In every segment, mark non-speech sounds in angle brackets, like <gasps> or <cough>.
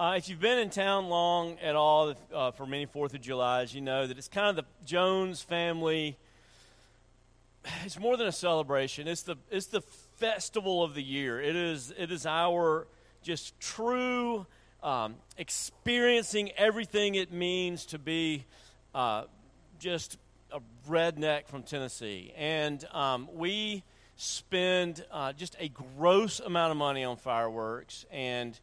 Uh, if you've been in town long at all uh, for many Fourth of Julys, you know that it's kind of the Jones family. It's more than a celebration. It's the it's the festival of the year. It is it is our just true um, experiencing everything it means to be uh, just a redneck from Tennessee, and um, we spend uh, just a gross amount of money on fireworks and.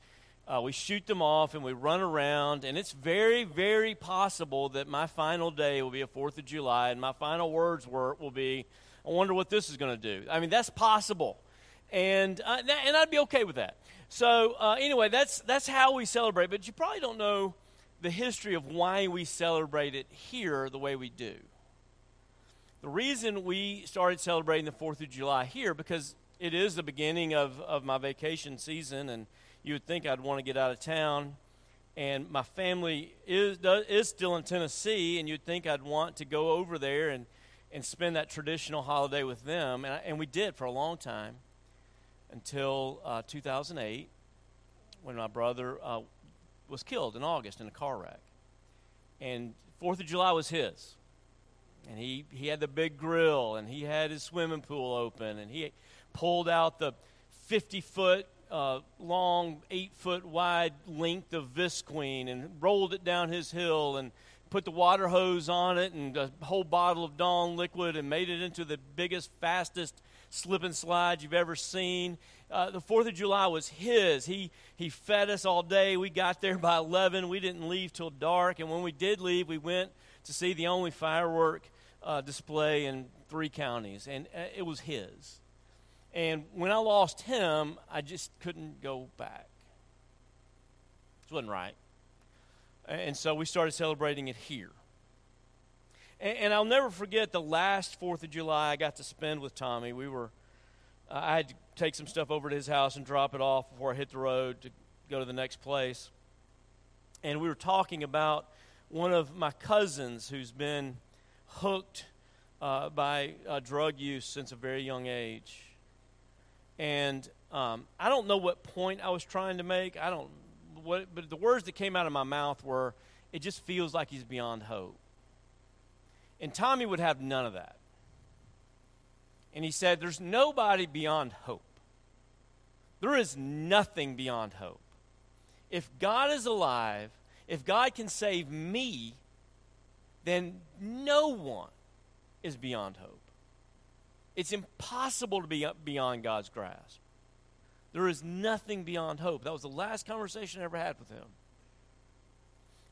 Uh, we shoot them off and we run around, and it's very, very possible that my final day will be a 4th of July, and my final words were, will be, I wonder what this is going to do. I mean, that's possible. And, uh, and I'd be okay with that. So, uh, anyway, that's, that's how we celebrate, but you probably don't know the history of why we celebrate it here the way we do. The reason we started celebrating the 4th of July here, because it is the beginning of, of my vacation season, and you would think I'd want to get out of town. And my family is, is still in Tennessee, and you'd think I'd want to go over there and, and spend that traditional holiday with them. And, I, and we did for a long time until uh, 2008 when my brother uh, was killed in August in a car wreck. And 4th of July was his. And he, he had the big grill, and he had his swimming pool open, and he pulled out the 50 foot uh, long, eight foot wide length of Visqueen and rolled it down his hill and put the water hose on it and a whole bottle of Dawn liquid and made it into the biggest, fastest slip and slide you've ever seen. Uh, the Fourth of July was his. He he fed us all day. We got there by eleven. We didn't leave till dark, and when we did leave, we went to see the only firework uh, display in three counties, and uh, it was his. And when I lost him, I just couldn't go back. It wasn't right. And so we started celebrating it here. And, and I'll never forget the last 4th of July I got to spend with Tommy. We were, uh, I had to take some stuff over to his house and drop it off before I hit the road to go to the next place. And we were talking about one of my cousins who's been hooked uh, by uh, drug use since a very young age. And um, I don't know what point I was trying to make. I don't, what, but the words that came out of my mouth were, "It just feels like he's beyond hope." And Tommy would have none of that. And he said, "There's nobody beyond hope. There is nothing beyond hope. If God is alive, if God can save me, then no one is beyond hope." It's impossible to be beyond God's grasp. There is nothing beyond hope. That was the last conversation I ever had with him.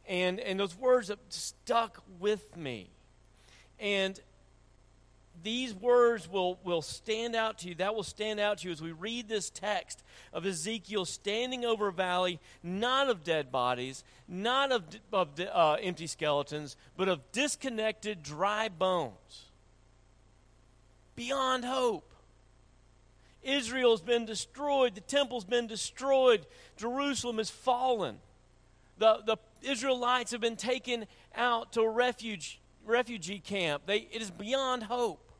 And, and those words have stuck with me. And these words will, will stand out to you. That will stand out to you as we read this text of Ezekiel standing over a valley, not of dead bodies, not of, of uh, empty skeletons, but of disconnected, dry bones beyond hope. Israel's been destroyed, the temple's been destroyed, Jerusalem has fallen. The, the Israelites have been taken out to a refuge, refugee camp. They, it is beyond hope.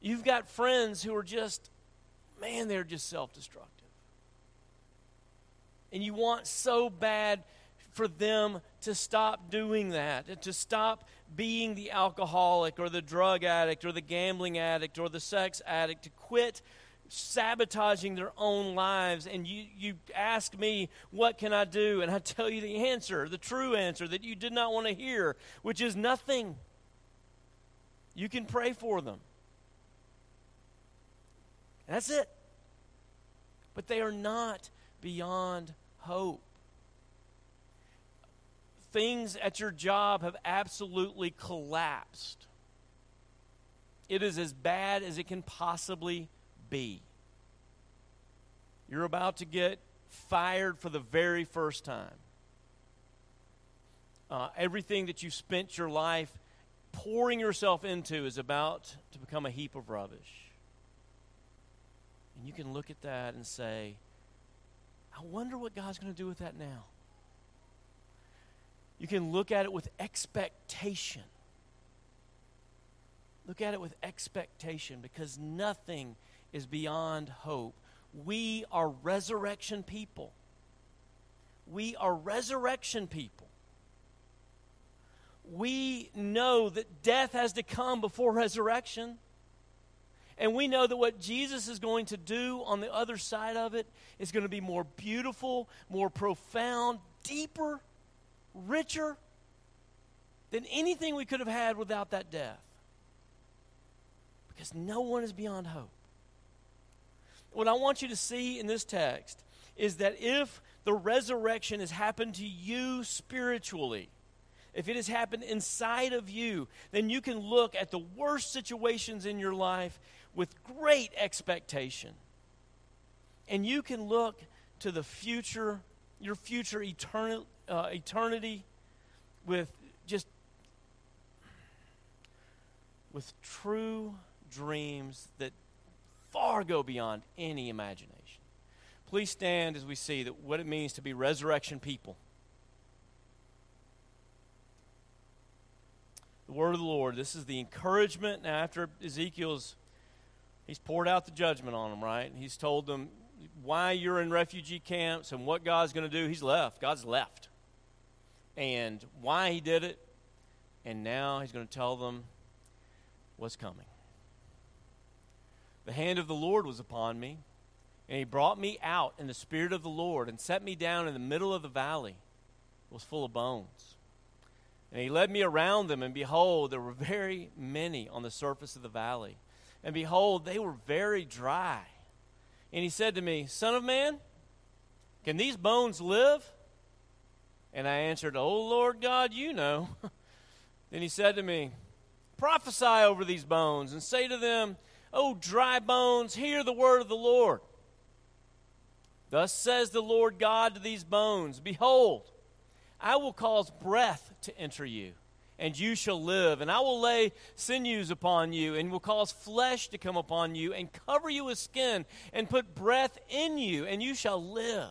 You've got friends who are just, man, they're just self destructive. And you want so bad for them to stop doing that, to stop being the alcoholic or the drug addict or the gambling addict or the sex addict, to quit sabotaging their own lives. And you, you ask me, What can I do? And I tell you the answer, the true answer that you did not want to hear, which is nothing. You can pray for them. That's it. But they are not beyond hope things at your job have absolutely collapsed. It is as bad as it can possibly be. You're about to get fired for the very first time. Uh, everything that you've spent your life pouring yourself into is about to become a heap of rubbish. And you can look at that and say, I wonder what God's going to do with that now. You can look at it with expectation. Look at it with expectation because nothing is beyond hope we are resurrection people. We are resurrection people. We know that death has to come before resurrection. And we know that what Jesus is going to do on the other side of it is going to be more beautiful, more profound, deeper, richer than anything we could have had without that death. Because no one is beyond hope. What I want you to see in this text is that if the resurrection has happened to you spiritually, if it has happened inside of you, then you can look at the worst situations in your life with great expectation. And you can look to the future, your future eternal, uh, eternity, with just with true dreams that far go beyond any imagination. Please stand as we see that what it means to be resurrection people. The word of the Lord. This is the encouragement. Now, after Ezekiel's, he's poured out the judgment on them, right? He's told them why you're in refugee camps and what God's going to do. He's left. God's left. And why he did it. And now he's going to tell them what's coming. The hand of the Lord was upon me, and he brought me out in the spirit of the Lord and set me down in the middle of the valley. It was full of bones. And he led me around them, and behold, there were very many on the surface of the valley. And behold, they were very dry. And he said to me, Son of man, can these bones live? And I answered, Oh Lord God, you know. <laughs> then he said to me, Prophesy over these bones and say to them, Oh, dry bones, hear the word of the Lord. Thus says the Lord God to these bones Behold, I will cause breath to enter you, and you shall live. And I will lay sinews upon you, and will cause flesh to come upon you, and cover you with skin, and put breath in you, and you shall live.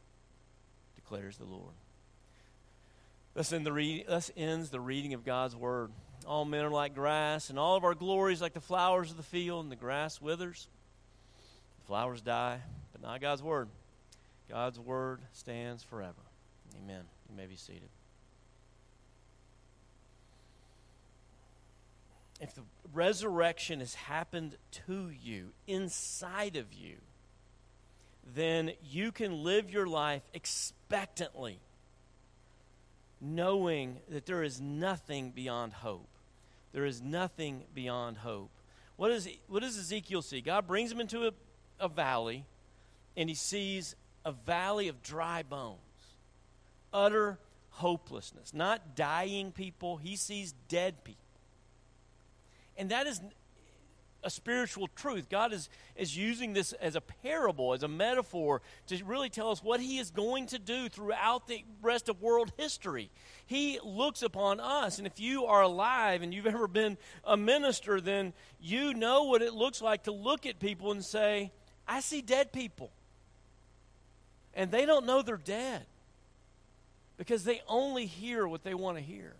declares the Lord. Thus, end the thus ends the reading of God's word. All men are like grass, and all of our glories like the flowers of the field, and the grass withers, the flowers die, but not God's word. God's word stands forever. Amen. You may be seated. If the resurrection has happened to you, inside of you, then you can live your life expectantly, knowing that there is nothing beyond hope. There is nothing beyond hope. What, is, what does Ezekiel see? God brings him into a, a valley, and he sees a valley of dry bones, utter hopelessness, not dying people. He sees dead people. And that is a spiritual truth. God is, is using this as a parable, as a metaphor, to really tell us what He is going to do throughout the rest of world history. He looks upon us, and if you are alive and you've <laughs> ever been a minister, then you know what it looks like to look at people and say, I see dead people. And they don't know they're dead because they only hear what they want to hear.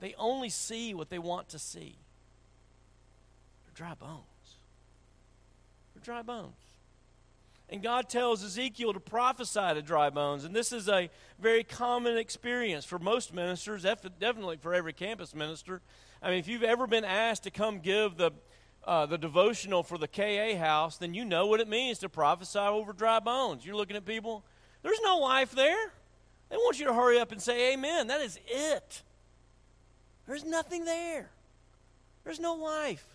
They only see what they want to see. Dry bones. Dry bones. And God tells Ezekiel to prophesy to dry bones. And this is a very common experience for most ministers, definitely for every campus minister. I mean, if you've ever been asked to come give the, uh, the devotional for the KA house, then you know what it means to prophesy over dry bones. You're looking at people, there's no life there. They want you to hurry up and say amen. That is it. There's nothing there, there's no life.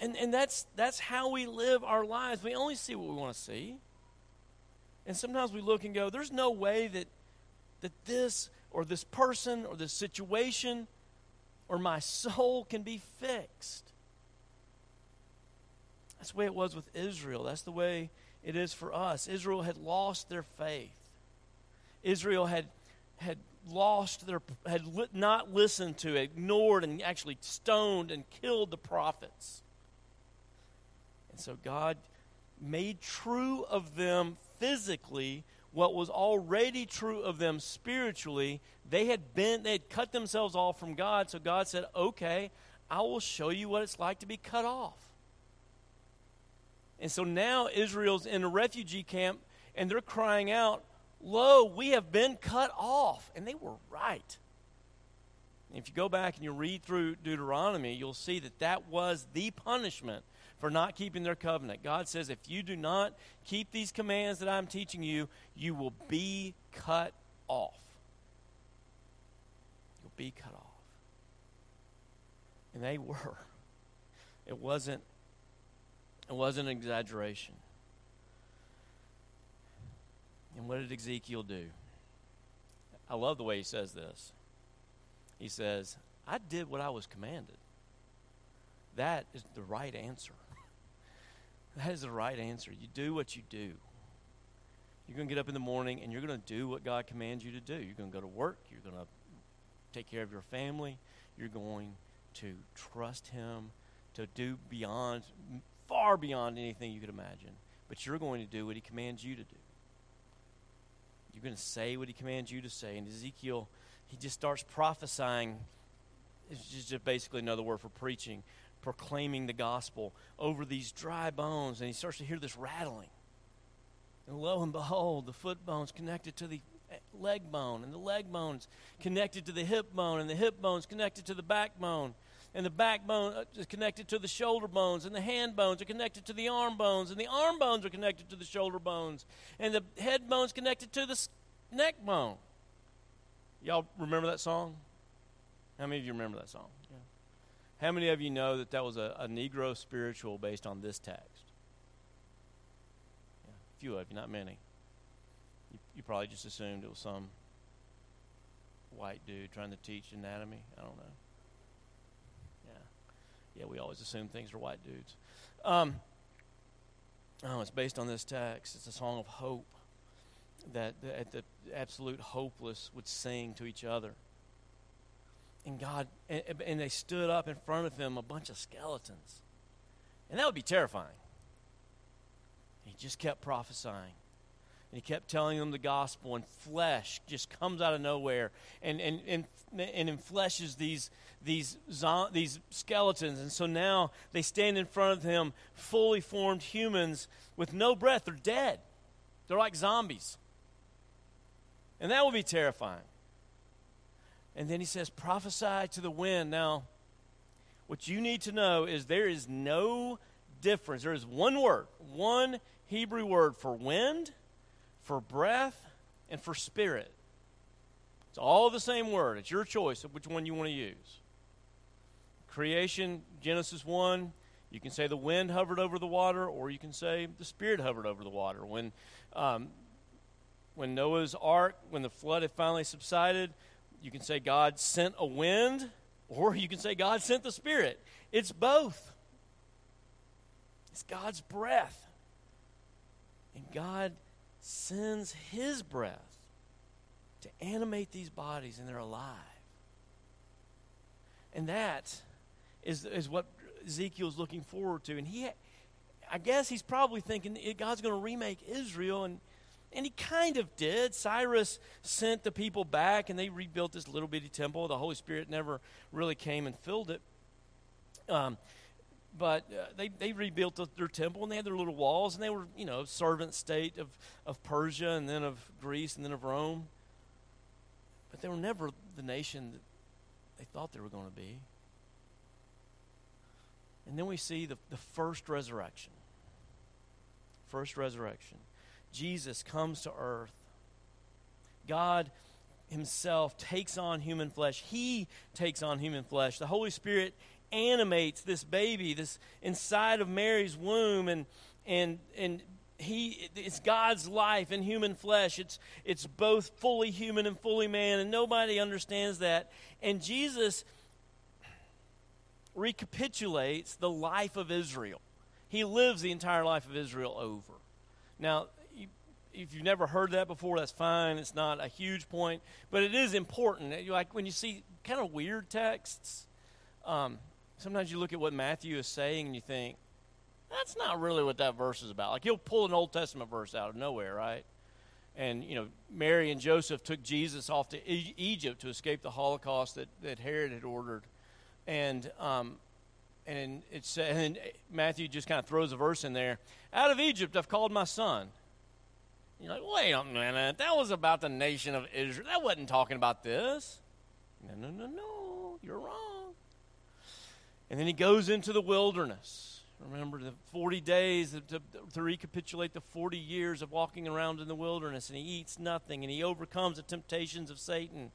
And, and that's, that's how we live our lives. We only see what we want to see. And sometimes we look and go, there's no way that, that this or this person or this situation or my soul can be fixed. That's the way it was with Israel. That's the way it is for us. Israel had lost their faith. Israel had, had lost their, had not listened to, ignored, and actually stoned and killed the prophets. And so God made true of them physically what was already true of them spiritually. They had been they had cut themselves off from God, so God said, "Okay, I will show you what it's like to be cut off." And so now Israel's in a refugee camp and they're crying out, "Lo, we have been cut off." And they were right. If you go back and you read through Deuteronomy, you'll see that that was the punishment for not keeping their covenant. God says, if you do not keep these commands that I'm teaching you, you will be cut off. You'll be cut off. And they were. It wasn't it wasn't an exaggeration. And what did Ezekiel do? I love the way he says this. He says, I did what I was commanded. That is the right answer. That is the right answer. You do what you do. You're going to get up in the morning and you're going to do what God commands you to do. You're going to go to work. You're going to take care of your family. You're going to trust Him to do beyond, far beyond anything you could imagine. But you're going to do what He commands you to do. You're going to say what He commands you to say. And Ezekiel, he just starts prophesying. It's just basically another word for preaching proclaiming the gospel over these dry bones, and he starts to hear this rattling. And lo and behold, the foot bone's connected to the leg bone, and the leg bone's connected to the hip bone, and the hip bone's connected to the backbone, and the backbone uh, is connected to the shoulder bones, and the hand bones are connected to the arm bones, and the arm bones are connected to the shoulder bones, and the head bone's connected to the neck bone. Y'all remember that song? How many of you remember that song? How many of you know that that was a, a Negro spiritual based on this text? Yeah, a few of you, not many. You, you probably just assumed it was some white dude trying to teach anatomy. I don't know. Yeah. Yeah, we always assume things are white dudes. Um, oh, it's based on this text. It's a song of hope that the, the absolute hopeless would sing to each other and God, and, and they stood up in front of him a bunch of skeletons. And that would be terrifying. He just kept prophesying. And he kept telling them the gospel, and flesh just comes out of nowhere and, and, and, and enfleshes these, these, these skeletons. And so now they stand in front of him, fully formed humans with no breath. They're dead, they're like zombies. And that would be terrifying. And then he says, prophesy to the wind. Now, what you need to know is there is no difference. There is one word, one Hebrew word for wind, for breath, and for spirit. It's all the same word. It's your choice of which one you want to use. Creation, Genesis 1, you can say the wind hovered over the water, or you can say the Spirit hovered over the water. When, um, when Noah's ark, when the flood had finally subsided, you can say God sent a wind, or you can say God sent the Spirit. It's both. It's God's breath. And God sends His breath to animate these bodies, and they're alive. And that is, is what Ezekiel's looking forward to. And he, I guess he's probably thinking God's going to remake Israel, and And he kind of did. Cyrus sent the people back and they rebuilt this little bitty temple. The Holy Spirit never really came and filled it. Um, but uh, they, they rebuilt their temple and they had their little walls and they were, you know, servant state of, of Persia and then of Greece and then of Rome. But they were never the nation that they thought they were going to be. And then we see the, the first resurrection. First resurrection. Jesus comes to earth. God Himself takes on human flesh. He takes on human flesh. The Holy Spirit animates this baby, this inside of Mary's womb, and and and he it's God's life in human flesh. It's it's both fully human and fully man, and nobody understands that. And Jesus recapitulates the life of Israel. He lives the entire life of Israel over. Now, if you've never heard that before, that's fine. It's not a huge point, but it is important. Like when you see kind of weird texts, um, sometimes you look at what Matthew is saying and you think, that's not really what that verse is about. Like he'll pull an Old Testament verse out of nowhere, right? And, you know, Mary and Joseph took Jesus off to e- Egypt to escape the Holocaust that, that Herod had ordered and um, and it's and Matthew just kind of throws a verse in there. Out of Egypt, I've called my son. You're like, wait a minute, that was about the nation of Israel. That wasn't talking about this. No, no, no, no, you're wrong. And then he goes into the wilderness. Remember the 40 days to, to, recapitulate the 40 years of walking around in the wilderness, and he eats nothing, and he overcomes the temptations of Satan,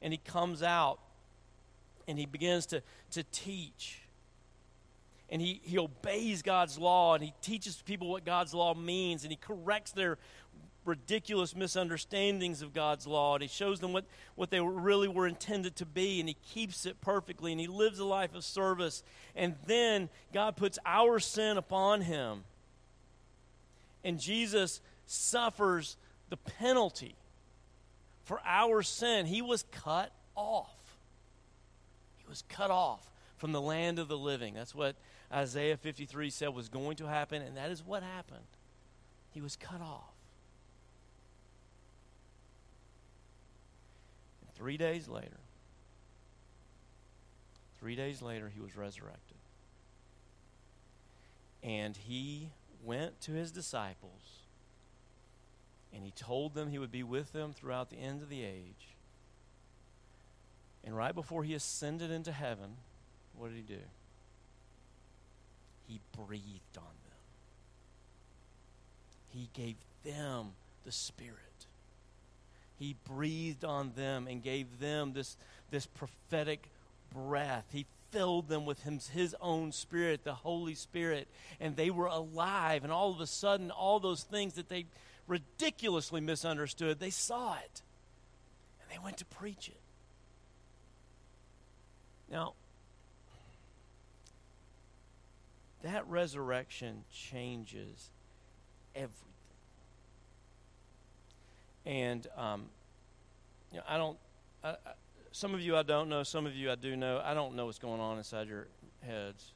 and he comes out and he begins to, to teach. And he, he obeys God's law and he teaches people what God's law means and he corrects their ridiculous misunderstandings of God's law and he shows them what, what they really were intended to be and he keeps it perfectly and he lives a life of service. And then God puts our sin upon him. And Jesus suffers the penalty for our sin. He was cut off He was cut off from the land of the living. That's what Isaiah 53 said was going to happen, and that is what happened. He was cut off. And three days later, three days later, he was resurrected. And he went to his disciples and he told them he would be with them throughout the end of the age. And right before he ascended into heaven, what did he do? He breathed on them. He gave them the Spirit. He breathed on them and gave them this, this prophetic breath. He filled them with his, his own Spirit, the Holy Spirit, and they were alive. And all of a sudden, all those things that they ridiculously misunderstood, they saw it. And they went to preach it. Now, that resurrection changes everything. And um, you know, I don't. I, I, some of you I don't know. Some of you I do know. I don't know what's going on inside your heads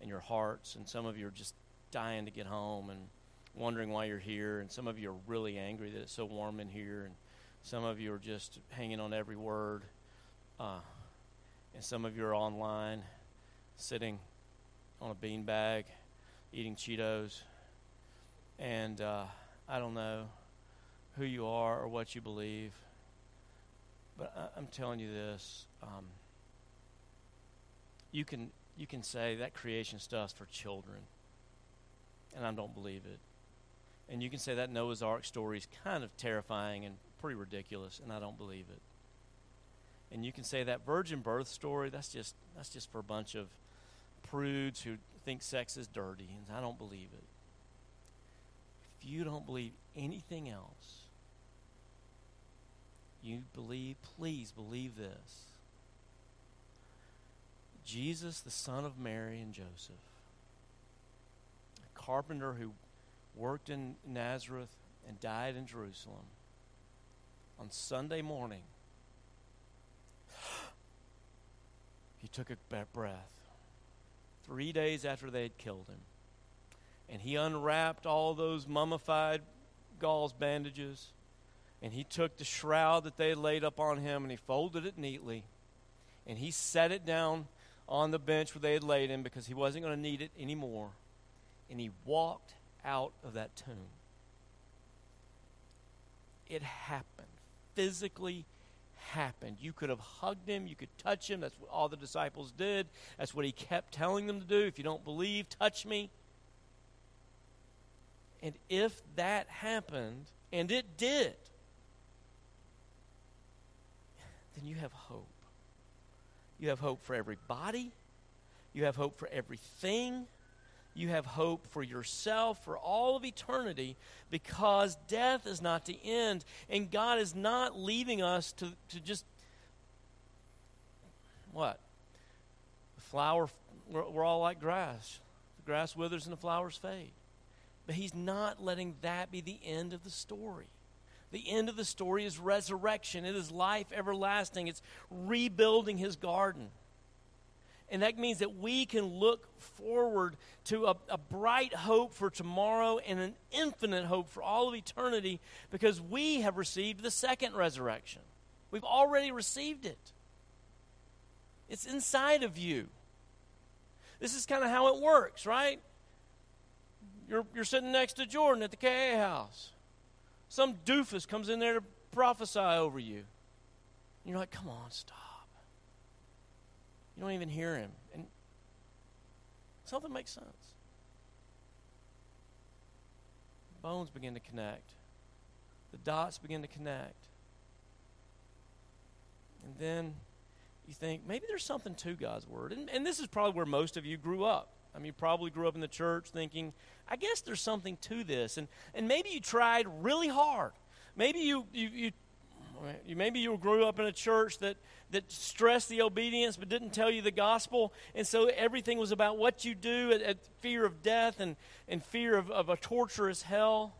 and your hearts. And some of you are just dying to get home and wondering why you're here. And some of you are really angry that it's so warm in here. And some of you are just hanging on every word. Uh, and some of you are online, sitting on a beanbag, eating Cheetos. And uh, I don't know who you are or what you believe, but I, am telling you this. Um, you can you can say that creation stuff's for children, and I don't believe it. And you can say that Noah's Ark story is kind of terrifying and pretty ridiculous, and I don't believe it and you can say that virgin birth story that's just that's just for a bunch of prudes who think sex is dirty and i don't believe it if you don't believe anything else you believe please believe this jesus the son of mary and joseph a carpenter who worked in nazareth and died in jerusalem on sunday morning <gasps> he took a breath. Three days after they had killed him. And he unwrapped all those mummified gauze bandages, and he took the shroud that they had laid up on him and he folded it neatly, and he set it down on the bench where they had laid him because he wasn't going to need it anymore. And he walked out of that tomb. It happened. Physically happened. You could have hugged him, you could touch him. That's what all the disciples did. That's what he kept telling them to do. If you don't believe, touch me. And if that happened, and it did, then you have hope. You have hope for everybody. You have hope for everything. You have hope for yourself for all of eternity because death is not the end. And God is not leaving us to, to just, what? The flower, we're, we're all like grass. The grass withers and the flowers fade. But He's not letting that be the end of the story. The end of the story is resurrection, it is life everlasting, it's rebuilding His garden. And that means that we can look forward to a, a, bright hope for tomorrow and an infinite hope for all of eternity because we have received the second resurrection. We've already received it, it's inside of you. This is kind of how it works, right? You're, you're sitting next to Jordan at the KA house. Some doofus comes in there to prophesy over you. You're like, come on, stop. You don't even hear him. And something makes sense. Bones begin to connect, the dots begin to connect. And then you think, maybe there's something to God's word. And, and this is probably where most of you grew up. I mean, you probably grew up in the church thinking, I guess there's something to this. And, and maybe you tried really hard. Maybe you, you, you you, maybe you grew up in a church that, that stressed the obedience but didn't tell you the gospel. And so everything was about what you do at, at fear of death and, and fear of, of a torturous hell.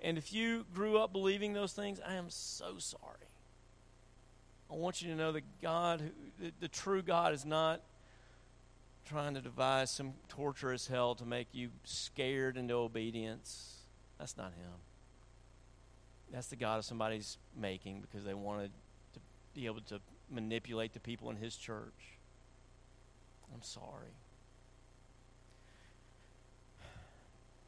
And if you grew up believing those things, I am so sorry. I want you to know that God, the, the true God, is not trying to devise some torturous hell to make you scared into obedience. That's not Him that's the God of somebody's making because they wanted to be able to manipulate the people in his church. I'm sorry.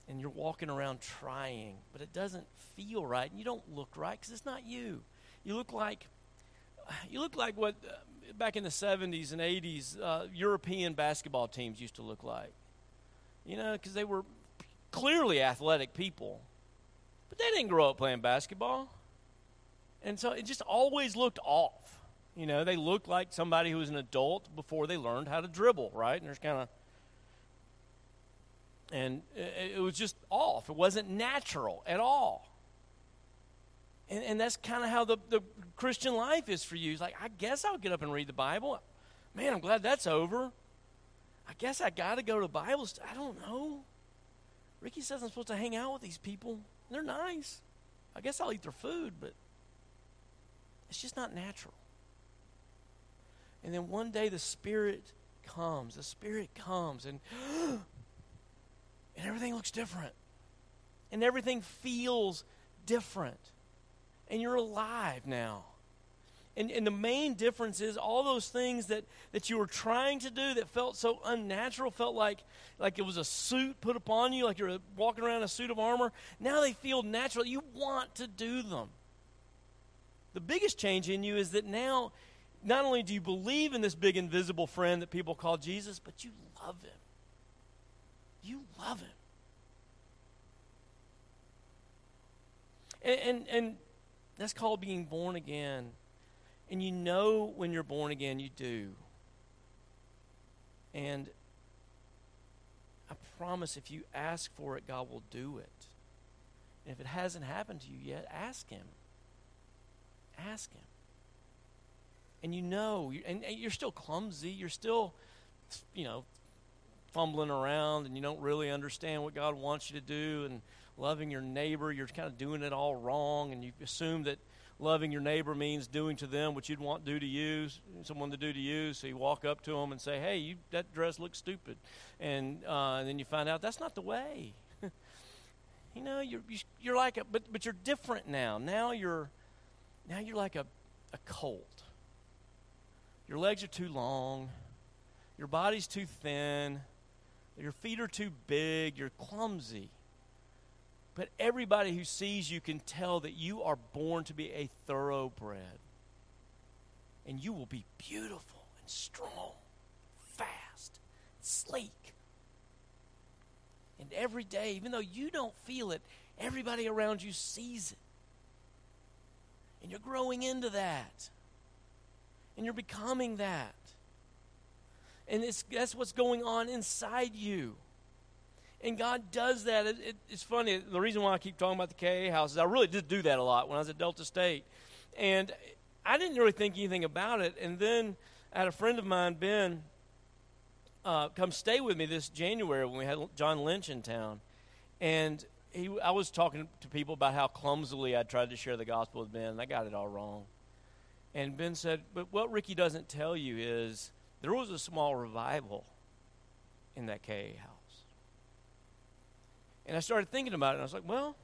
And you're walking around trying, but it doesn't feel right, and you don't look right because it's not you. You look like you look like what uh, back in the 70s and 80s uh, European basketball teams used to look like. You know, because they were clearly athletic people but they didn't grow up playing basketball. And so it just always looked off. You know, they looked like somebody who was an adult before they learned how to dribble, right? And there's kind of. And it, was just off. It wasn't natural at all. And, and that's kind of how the, the Christian life is for you. It's like, I guess I'll get up and read the Bible. Man, I'm glad that's over. I guess I got to go to Bible. study. I don't know. Ricky says I'm supposed to hang out with these people. They're nice. I guess I'll eat their food, but it's just not natural. And then one day the Spirit comes. The Spirit comes, and, <gasps> and everything looks different. And everything feels different. And you're alive now. And, and the main difference is all those things that, that you were trying to do that felt so unnatural, felt like, like it was a suit put upon you, like you're walking around in a suit of armor. Now they feel natural. You want to do them. The biggest change in you is that now, not only do you believe in this big invisible friend that people call Jesus, but you love him. You love him. And, and, and that's called being born again. And you know when you're born again, you do. And I promise if you ask for it, God will do it. And if it hasn't happened to you yet, ask Him. Ask Him. And you know, and you're still clumsy, you're still, you know, fumbling around, and you don't really understand what God wants you to do, and loving your neighbor, you're kind of doing it all wrong, and you assume that loving your neighbor means doing to them what you'd want do to you, someone to do to you. So you walk up to them and say, "Hey, you, that dress looks stupid," and, uh, and then you find out that's not the way. <laughs> You know, you're, you're like a, but, but you're different now. Now you're, now you're like a, a colt. Your legs are too long. Your body's too thin. Your feet are too big. You're clumsy. But everybody who sees you can tell that you are born to be a thoroughbred. And you will be beautiful and strong, fast, sleek. And every day, even though you don't feel it, everybody around you sees it. And you're growing into that. And you're becoming that. And it's, that's what's going on inside you. And God does that. It, it, it's funny. The reason why I keep talking about the KA house is I really did do that a lot when I was at Delta State. And I didn't really think anything about it. And then I had a friend of mine, Ben, uh, come stay with me this January when we had John Lynch in town. And he, I was talking to people about how clumsily I tried to share the gospel with Ben, and I got it all wrong. And Ben said, But what Ricky doesn't tell you is there was a small revival in that KA house. And I started thinking about it, and I was like, well,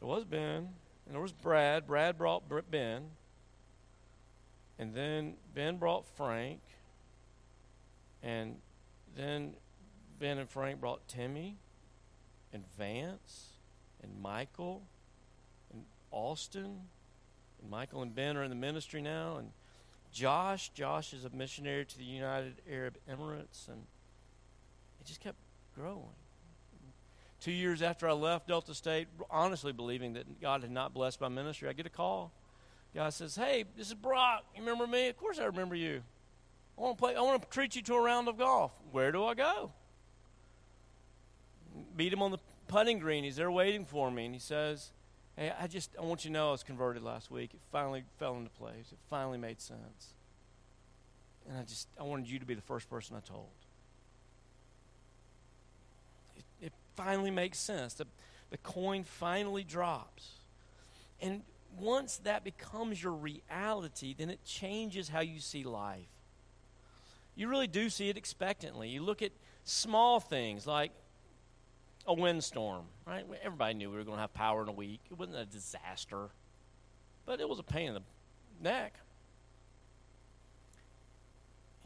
there was Ben, and there was Brad. Brad brought Ben. And then Ben brought Frank. And then Ben and Frank brought Timmy and Vance and Michael and Austin. And Michael and Ben are in the ministry now. And Josh. Josh is a missionary to the United Arab Emirates, and it just kept growing. Two years after I left Delta State, honestly believing that God had not blessed my ministry, I get a call. God says, "Hey, this is Brock. You remember me? Of course I remember you. I want to play. I want to treat you to a round of golf. Where do I go? Meet him on the putting green. He's there waiting for me, and he says." Hey, I just I want you to know I was converted last week. It finally fell into place. It finally made sense. And I just I wanted you to be the first person I told. It, it finally makes sense. The, the coin finally drops. And once that becomes your reality, then it changes how you see life. You really do see it expectantly. You look at small things like a windstorm, right? Everybody knew we were going to have power in a week. It wasn't a disaster, but it was a pain in the neck.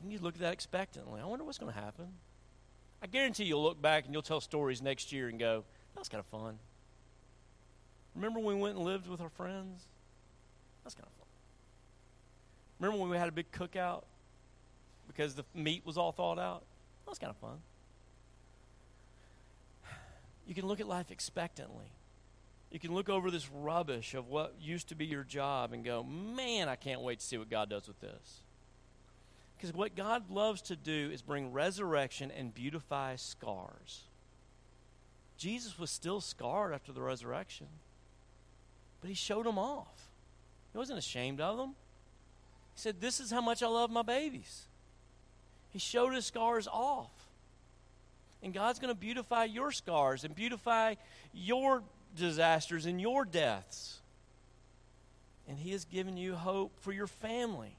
And you look at that expectantly. I wonder what's going to happen. I guarantee you'll look back and you'll tell stories next year and go, that was kind of fun. Remember when we went and lived with our friends? That's kind of fun. Remember when we had a big cookout because the meat was all thawed out? That was kind of fun. You can look at life expectantly. You can look over this rubbish of what used to be your job and go, man, I can't wait to see what God does with this. Because what God loves to do is bring resurrection and beautify scars. Jesus was still scarred after the resurrection, but he showed them off. He wasn't ashamed of them. He said, This is how much I love my babies. He showed his scars off. And God's going to beautify your scars and beautify your disasters and your deaths. And He has given you hope for your family.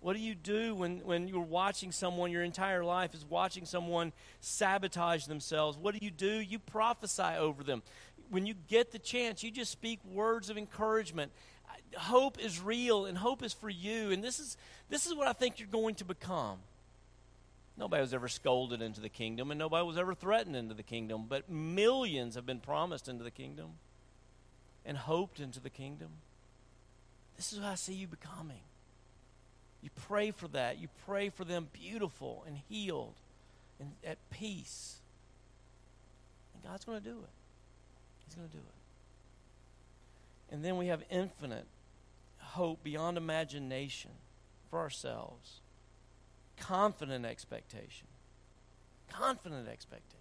What do you do when, when you're watching someone, your entire life is watching someone sabotage themselves? What do you do? You prophesy over them. When you get the chance, you just speak words of encouragement. Hope is real and hope is for you. And this is, this is what I think you're going to become. Nobody was ever scolded into the kingdom, and nobody was ever threatened into the kingdom, but millions have been promised into the kingdom and hoped into the kingdom. This is what I see you becoming. You pray for that. You pray for them beautiful and healed and at peace. And God's going to do it. He's going to do it. And then we have infinite hope beyond imagination for ourselves confident expectation. Confident expectation.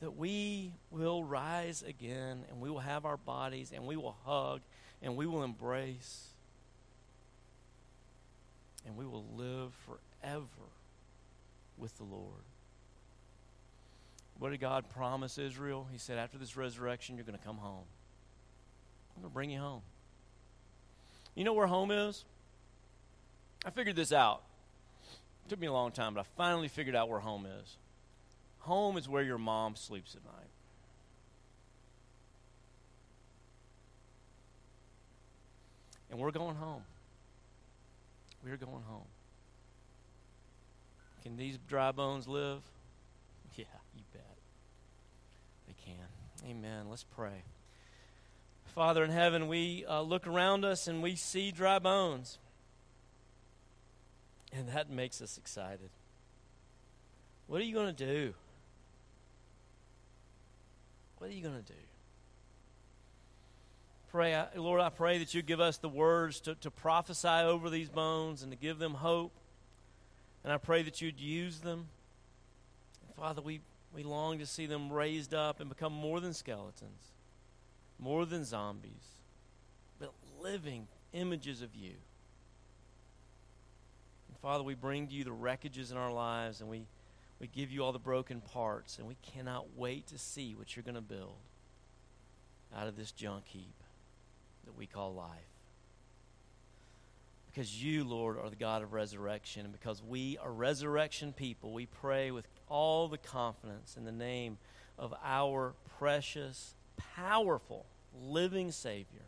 That we will rise again and we will have our bodies and we will hug and we will embrace and we will live forever with the Lord. What did God promise Israel? He said, After this resurrection, you're going to come home. I'm going to bring you home. You know where home is? I figured this out. It took me a long time, but I finally figured out where home is. Home is where your mom sleeps at night. And we're going home. We're going home. Can these dry bones live? <laughs> Yeah, you bet. They can. Amen. Let's pray. Father in heaven, we uh, look around us and we see dry bones. And that makes us excited. What are you going to do? What are you going to do? Pray, Lord, I pray that you give us the words to, to prophesy over these bones and to give them hope. And I pray that you'd use them. Father, we, we long to see them raised up and become more than skeletons, more than zombies, but living images of you. And Father, we bring to you the wreckages in our lives and we, we give you all the broken parts, and we cannot wait to see what you're going to build out of this junk heap that we call life. Because you, Lord, are the God of resurrection, and because we are resurrection people, we pray with all the confidence in the name of our precious, powerful, living Savior.